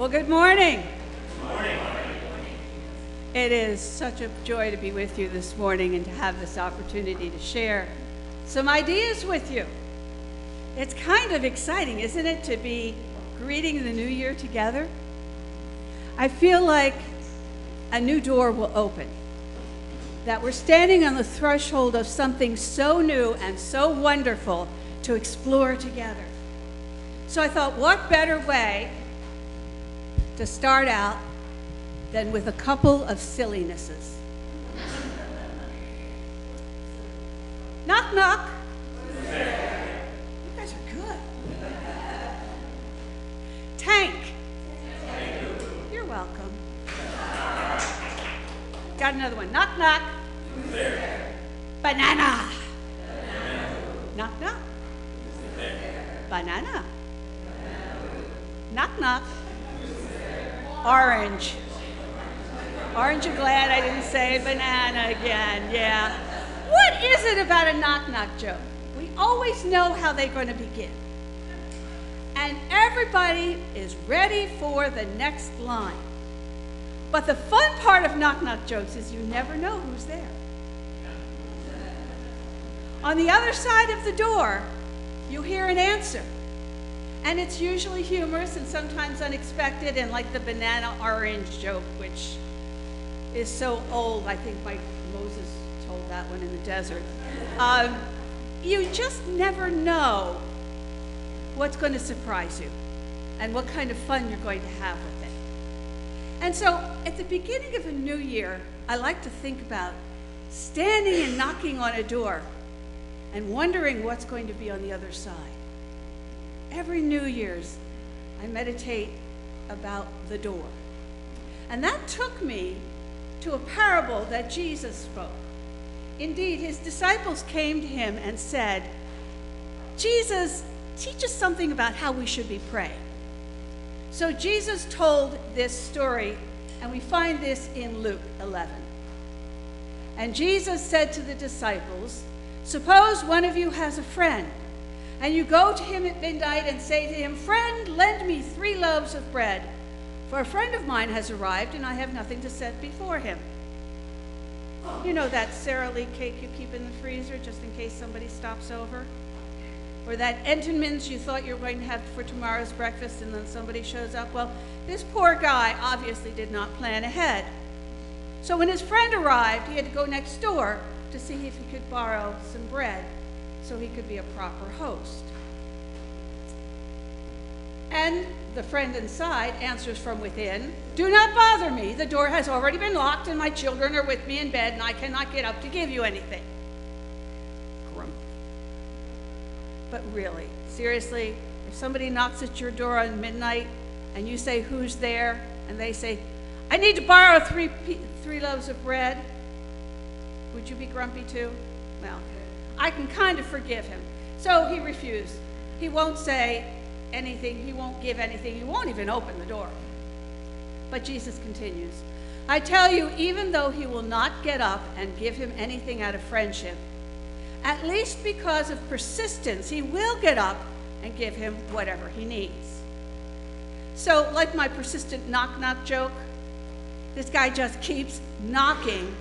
Well, good morning. It is such a joy to be with you this morning and to have this opportunity to share some ideas with you. It's kind of exciting, isn't it, to be greeting the new year together? I feel like a new door will open, that we're standing on the threshold of something so new and so wonderful to explore together. So I thought, what better way to start out than with a couple of sillinesses? knock, knock. You guys are good. Tank. You're welcome. Got another one. Knock, knock. Banana. Knock, knock. Banana. Knock, knock. Orange. Aren't you glad I didn't say banana again? Yeah. What is it about a knock knock joke? We always know how they're going to begin. And everybody is ready for the next line. But the fun part of knock knock jokes is you never know who's there. On the other side of the door, you hear an answer. And it's usually humorous and sometimes unexpected, and like the banana orange joke, which is so old, I think my Moses told that one in the desert. Um, you just never know what's going to surprise you and what kind of fun you're going to have with it. And so at the beginning of a new year, I like to think about standing and knocking on a door and wondering what's going to be on the other side. Every New Year's, I meditate about the door. And that took me to a parable that Jesus spoke. Indeed, his disciples came to him and said, Jesus, teach us something about how we should be praying. So Jesus told this story, and we find this in Luke 11. And Jesus said to the disciples, Suppose one of you has a friend, and you go to him at midnight and say to him, Friend, lend me three loaves of bread, for a friend of mine has arrived, and I have nothing to set before him. You know that Sara Lee cake you keep in the freezer just in case somebody stops over? Or that Entenmann's you thought you were going to have for tomorrow's breakfast and then somebody shows up? Well, this poor guy obviously did not plan ahead. So when his friend arrived, he had to go next door to see if he could borrow some bread so he could be a proper host. And the friend inside answers from within Do not bother me. The door has already been locked, and my children are with me in bed, and I cannot get up to give you anything. Grump. But really, seriously, if somebody knocks at your door on midnight and you say, Who's there? and they say, I need to borrow three, three loaves of bread, would you be grumpy too? Well, I can kind of forgive him. So he refused. He won't say, anything, he won't give anything, he won't even open the door. But Jesus continues I tell you, even though he will not get up and give him anything out of friendship, at least because of persistence, he will get up and give him whatever he needs. So, like my persistent knock knock joke, this guy just keeps knocking,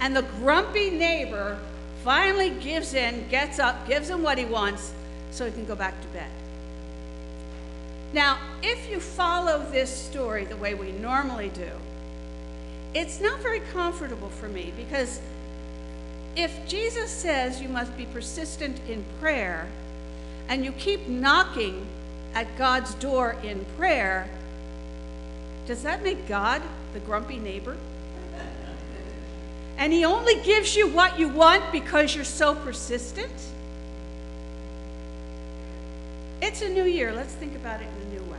and the grumpy neighbor finally gives in, gets up, gives him what he wants so he can go back to bed. Now, if you follow this story the way we normally do, it's not very comfortable for me because if Jesus says you must be persistent in prayer and you keep knocking at God's door in prayer, does that make God the grumpy neighbor? And he only gives you what you want because you're so persistent? It's a new year. Let's think about it in a new way.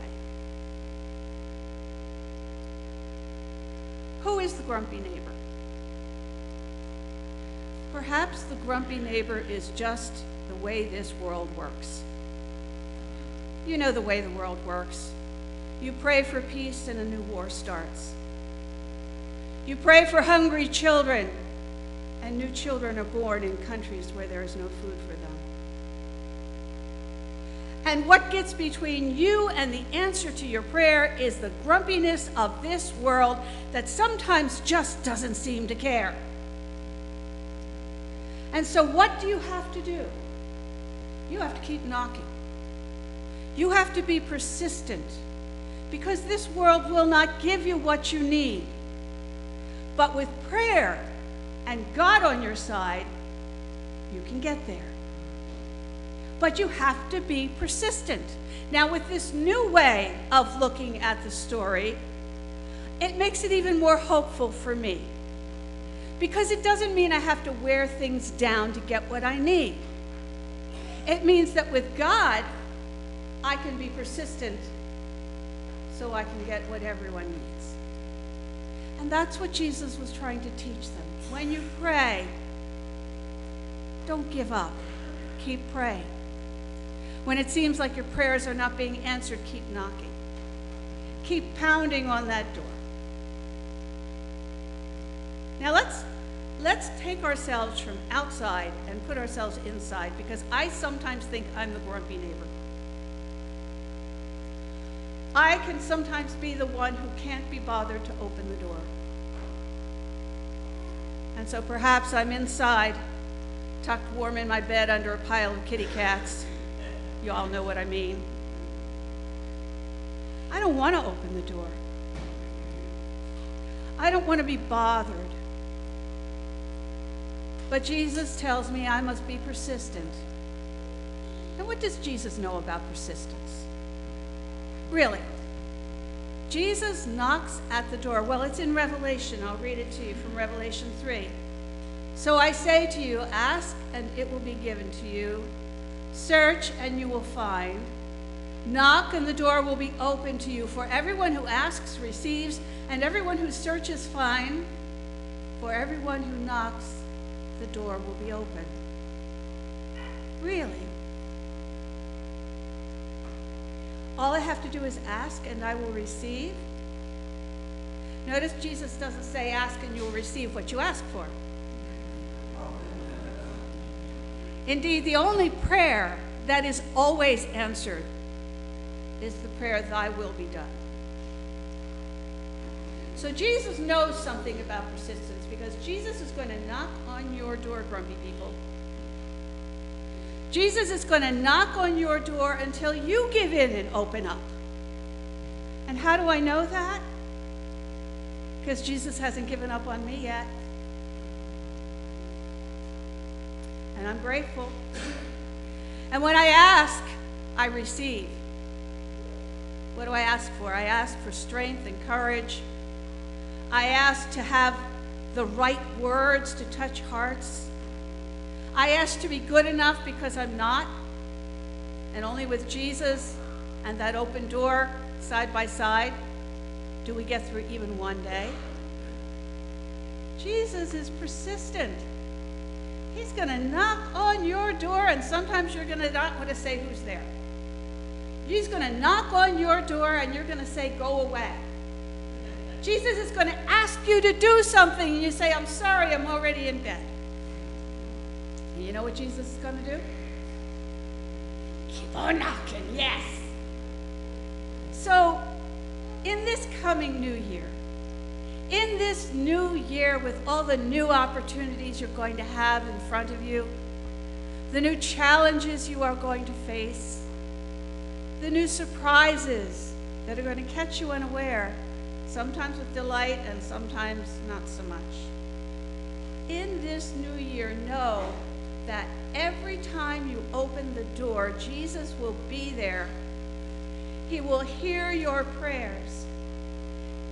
Who is the grumpy neighbor? Perhaps the grumpy neighbor is just the way this world works. You know the way the world works. You pray for peace and a new war starts. You pray for hungry children, and new children are born in countries where there is no food for them. And what gets between you and the answer to your prayer is the grumpiness of this world that sometimes just doesn't seem to care. And so, what do you have to do? You have to keep knocking. You have to be persistent because this world will not give you what you need. But with prayer and God on your side, you can get there. But you have to be persistent. Now, with this new way of looking at the story, it makes it even more hopeful for me. Because it doesn't mean I have to wear things down to get what I need. It means that with God, I can be persistent so I can get what everyone needs. And that's what Jesus was trying to teach them. When you pray, don't give up, keep praying. When it seems like your prayers are not being answered, keep knocking. Keep pounding on that door. Now let's let's take ourselves from outside and put ourselves inside because I sometimes think I'm the grumpy neighbor. I can sometimes be the one who can't be bothered to open the door. And so perhaps I'm inside, tucked warm in my bed under a pile of kitty cats. You all know what I mean. I don't want to open the door. I don't want to be bothered. But Jesus tells me I must be persistent. And what does Jesus know about persistence? Really. Jesus knocks at the door. Well, it's in Revelation. I'll read it to you from Revelation 3. So I say to you, ask and it will be given to you. Search and you will find. Knock and the door will be open to you. For everyone who asks receives, and everyone who searches finds. For everyone who knocks, the door will be open. Really? All I have to do is ask and I will receive. Notice Jesus doesn't say, ask and you will receive what you ask for. Indeed, the only prayer that is always answered is the prayer, Thy will be done. So Jesus knows something about persistence because Jesus is going to knock on your door, grumpy people. Jesus is going to knock on your door until you give in and open up. And how do I know that? Because Jesus hasn't given up on me yet. And I'm grateful. And when I ask, I receive. What do I ask for? I ask for strength and courage. I ask to have the right words to touch hearts. I ask to be good enough because I'm not. And only with Jesus and that open door side by side do we get through even one day. Jesus is persistent. He's going to knock on your door, and sometimes you're going to not want to say who's there. He's going to knock on your door, and you're going to say, Go away. Jesus is going to ask you to do something, and you say, I'm sorry, I'm already in bed. You know what Jesus is going to do? Keep on knocking, yes. So, in this coming new year, in this new year, with all the new opportunities you're going to have in front of you, the new challenges you are going to face, the new surprises that are going to catch you unaware, sometimes with delight and sometimes not so much. In this new year, know that every time you open the door, Jesus will be there. He will hear your prayers.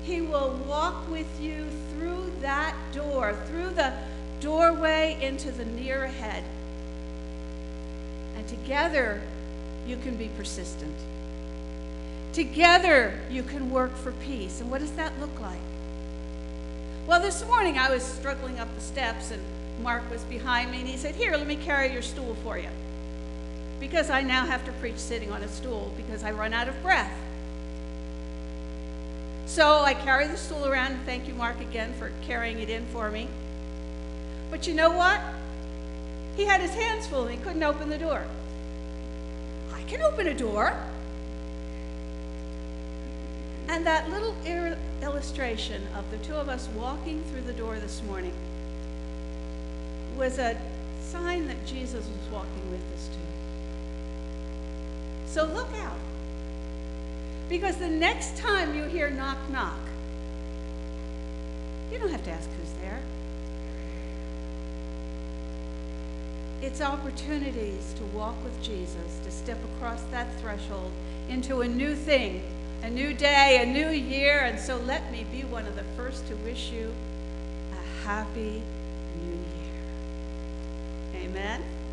He will walk with you through that door, through the doorway into the near ahead. And together, you can be persistent. Together, you can work for peace. And what does that look like? Well, this morning I was struggling up the steps, and Mark was behind me, and he said, Here, let me carry your stool for you. Because I now have to preach sitting on a stool because I run out of breath. So I carry the stool around. Thank you, Mark, again for carrying it in for me. But you know what? He had his hands full and he couldn't open the door. I can open a door. And that little illustration of the two of us walking through the door this morning was a sign that Jesus was walking with us too. So look out. Because the next time you hear knock, knock, you don't have to ask who's there. It's opportunities to walk with Jesus, to step across that threshold into a new thing, a new day, a new year. And so let me be one of the first to wish you a happy. Amen.